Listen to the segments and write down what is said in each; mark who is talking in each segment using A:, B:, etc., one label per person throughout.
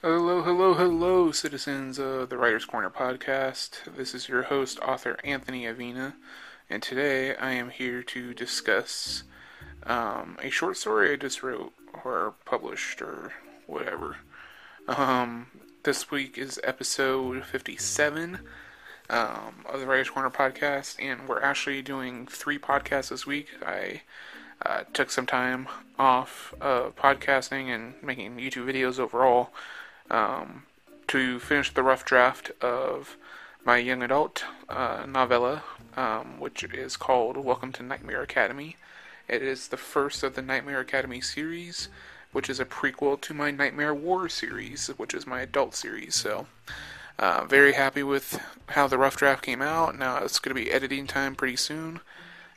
A: Hello, hello, hello, citizens of the Writers Corner podcast. This is your host, author Anthony Avina, and today I am here to discuss um, a short story I just wrote or published or whatever. Um, this week is episode 57 um, of the Writers Corner podcast, and we're actually doing three podcasts this week. I uh, took some time off of podcasting and making YouTube videos overall um, to finish the rough draft of my young adult uh, novella, um, which is called Welcome to Nightmare Academy. It is the first of the Nightmare Academy series, which is a prequel to my Nightmare War series, which is my adult series. So, uh, very happy with how the rough draft came out. Now it's going to be editing time pretty soon.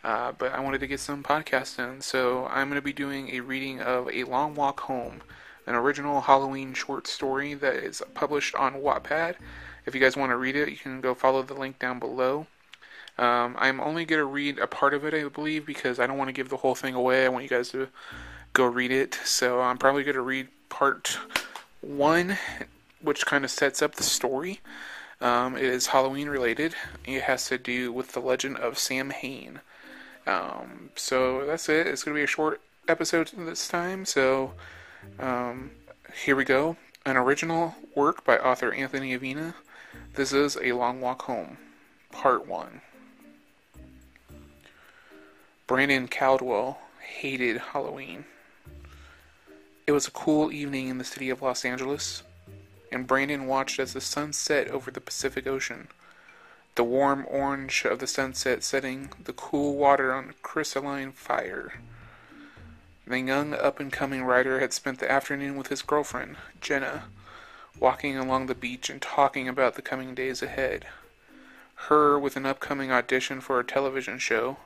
A: Uh, but I wanted to get some podcasts done, so I'm going to be doing a reading of A Long Walk Home an original Halloween short story that is published on Wattpad. If you guys want to read it, you can go follow the link down below. Um, I'm only going to read a part of it, I believe, because I don't want to give the whole thing away. I want you guys to go read it. So I'm probably going to read part one, which kind of sets up the story. Um, it is Halloween related. It has to do with the legend of Samhain. Um, so that's it. It's going to be a short episode this time. So um, here we go. An original work by author Anthony Avina. This is A Long Walk Home, Part 1. Brandon Caldwell hated Halloween. It was a cool evening in the city of Los Angeles, and Brandon watched as the sun set over the Pacific Ocean. The warm orange of the sunset setting the cool water on a crystalline fire. The young up and coming writer had spent the afternoon with his girlfriend, Jenna, walking along the beach and talking about the coming days ahead. Her with an upcoming audition for a television show,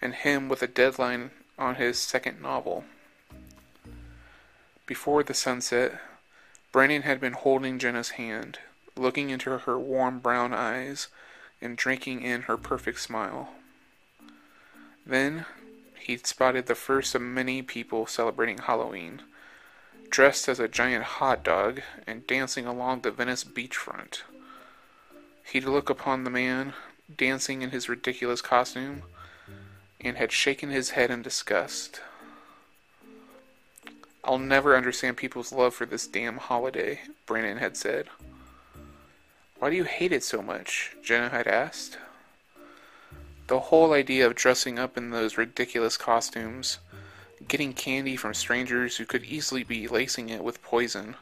A: and him with a deadline on his second novel. Before the sunset, Brandon had been holding Jenna's hand, looking into her warm brown eyes and drinking in her perfect smile. Then he'd spotted the first of many people celebrating Halloween, dressed as a giant hot dog and dancing along the Venice beachfront. He'd look upon the man dancing in his ridiculous costume and had shaken his head in disgust. I'll never understand people's love for this damn holiday, Brandon had said. Why do you hate it so much? Jenna had asked. The whole idea of dressing up in those ridiculous costumes, getting candy from strangers who could easily be lacing it with poison,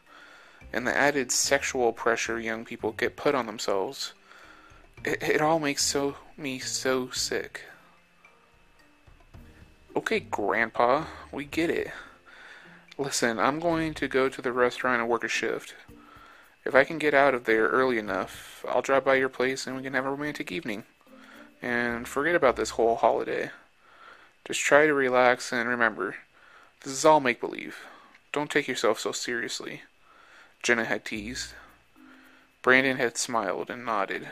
A: and the added sexual pressure young people get put on themselves, it, it all makes so me so sick. Okay, Grandpa, we get it. Listen, I'm going to go to the restaurant and work a shift. If I can get out of there early enough, I'll drop by your place and we can have a romantic evening and forget about this whole holiday. Just try to relax and remember, this is all make believe. Don't take yourself so seriously. Jenna had teased. Brandon had smiled and nodded,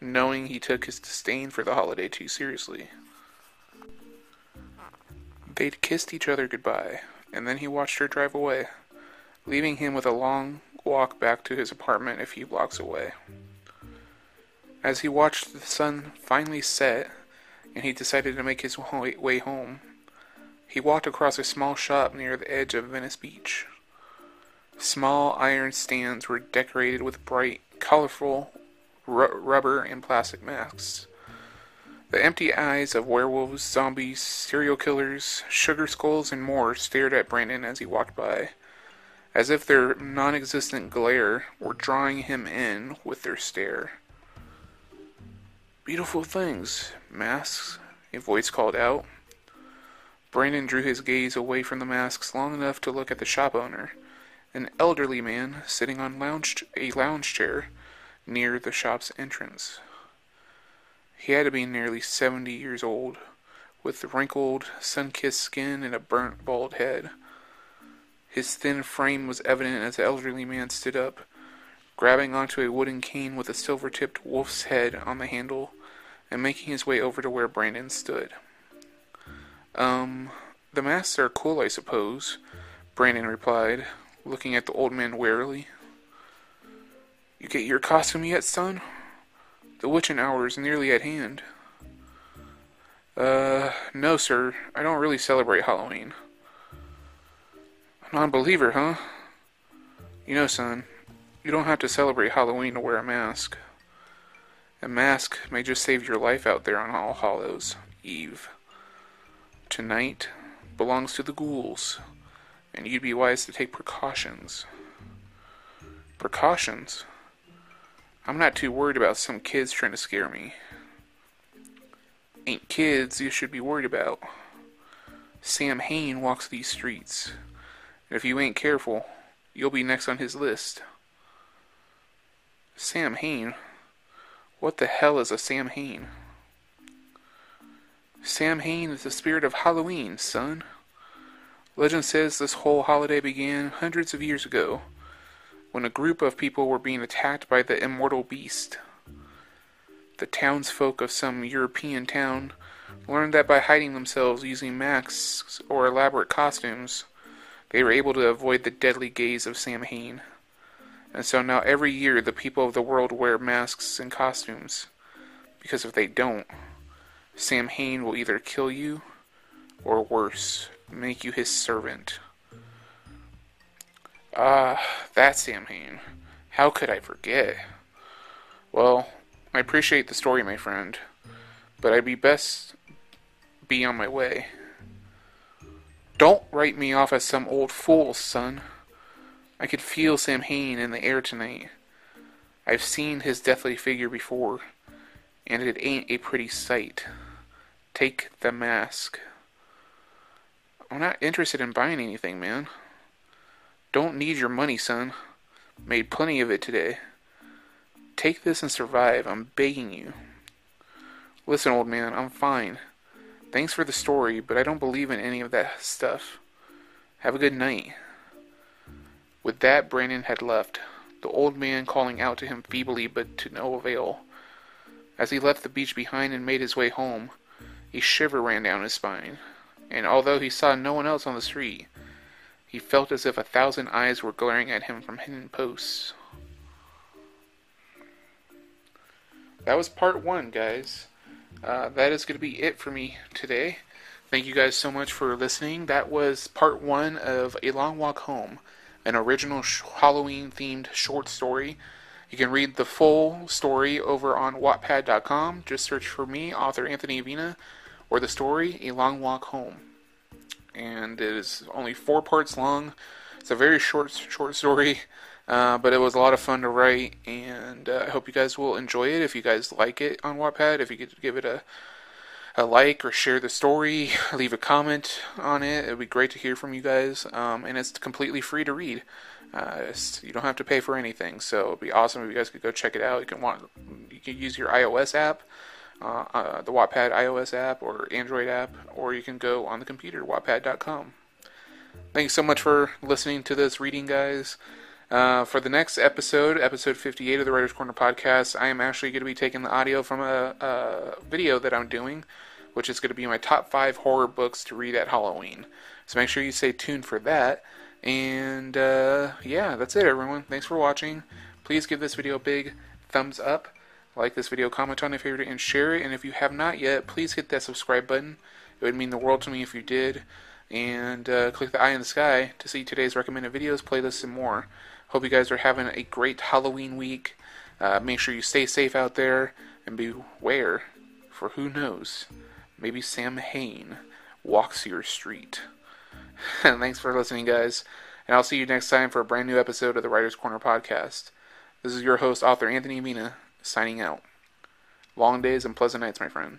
A: knowing he took his disdain for the holiday too seriously. They'd kissed each other goodbye, and then he watched her drive away, leaving him with a long walk back to his apartment a few blocks away. As he watched the sun finally set and he decided to make his way home, he walked across a small shop near the edge of Venice Beach. Small iron stands were decorated with bright, colorful rubber and plastic masks. The empty eyes of werewolves, zombies, serial killers, sugar skulls, and more stared at Brandon as he walked by, as if their non existent glare were drawing him in with their stare. Beautiful things, masks, a voice called out. Brandon drew his gaze away from the masks long enough to look at the shop owner, an elderly man sitting on lounge, a lounge chair near the shop's entrance. He had to be nearly seventy years old, with wrinkled, sun kissed skin and a burnt, bald head. His thin frame was evident as the elderly man stood up, grabbing onto a wooden cane with a silver tipped wolf's head on the handle and making his way over to where Brandon stood. Um, the masks are cool, I suppose, Brandon replied, looking at the old man warily. You get your costume yet, son? The witching hour is nearly at hand. Uh, no, sir. I don't really celebrate Halloween. A non believer, huh? You know, son, you don't have to celebrate Halloween to wear a mask. A mask may just save your life out there on All Hallows Eve. Tonight belongs to the ghouls, and you'd be wise to take precautions. Precautions? I'm not too worried about some kids trying to scare me. Ain't kids you should be worried about. Samhain walks these streets, and if you ain't careful, you'll be next on his list. Samhain? What the hell is a Samhain? Sam Hain is the spirit of Halloween, son. Legend says this whole holiday began hundreds of years ago when a group of people were being attacked by the immortal beast. The townsfolk of some European town learned that by hiding themselves using masks or elaborate costumes, they were able to avoid the deadly gaze of Sam Samhain. And so now every year the people of the world wear masks and costumes, because if they don't, Samhain will either kill you, or worse, make you his servant. Ah, that Sam Samhain. How could I forget? Well, I appreciate the story, my friend, but I'd be best be on my way. Don't write me off as some old fool, son. I could feel Sam Samhain in the air tonight. I've seen his deathly figure before, and it ain't a pretty sight. Take the mask. I'm not interested in buying anything, man. Don't need your money, son. Made plenty of it today. Take this and survive. I'm begging you. Listen, old man, I'm fine. Thanks for the story, but I don't believe in any of that stuff. Have a good night. With that, Brandon had left, the old man calling out to him feebly but to no avail. As he left the beach behind and made his way home, a shiver ran down his spine, and although he saw no one else on the street, he felt as if a thousand eyes were glaring at him from hidden posts. That was part one, guys. Uh, that is going to be it for me today. Thank you guys so much for listening. That was part one of A Long Walk Home, an original Halloween themed short story. You can read the full story over on Wattpad.com. Just search for me, author Anthony Avina, or the story A Long Walk Home and it is only four parts long. It's a very short short story, uh, but it was a lot of fun to write, and uh, I hope you guys will enjoy it. If you guys like it on Wattpad, if you could give it a a like or share the story, leave a comment on it. It would be great to hear from you guys, um, and it's completely free to read. Uh, you don't have to pay for anything, so it'd be awesome if you guys could go check it out. You can want you can use your iOS app uh, uh, the Wattpad iOS app or Android app, or you can go on the computer, wattpad.com. Thanks so much for listening to this reading, guys. Uh, for the next episode, episode 58 of the Writer's Corner podcast, I am actually going to be taking the audio from a, a video that I'm doing, which is going to be my top five horror books to read at Halloween. So make sure you stay tuned for that. And uh, yeah, that's it, everyone. Thanks for watching. Please give this video a big thumbs up. Like this video, comment on it, favorite, and share it. And if you have not yet, please hit that subscribe button. It would mean the world to me if you did. And uh, click the eye in the sky to see today's recommended videos, playlists, and more. Hope you guys are having a great Halloween week. Uh, make sure you stay safe out there and beware, for who knows, maybe Samhain walks your street. Thanks for listening, guys. And I'll see you next time for a brand new episode of the Writer's Corner podcast. This is your host, author Anthony Avina signing out. Long days and pleasant nights, my friend.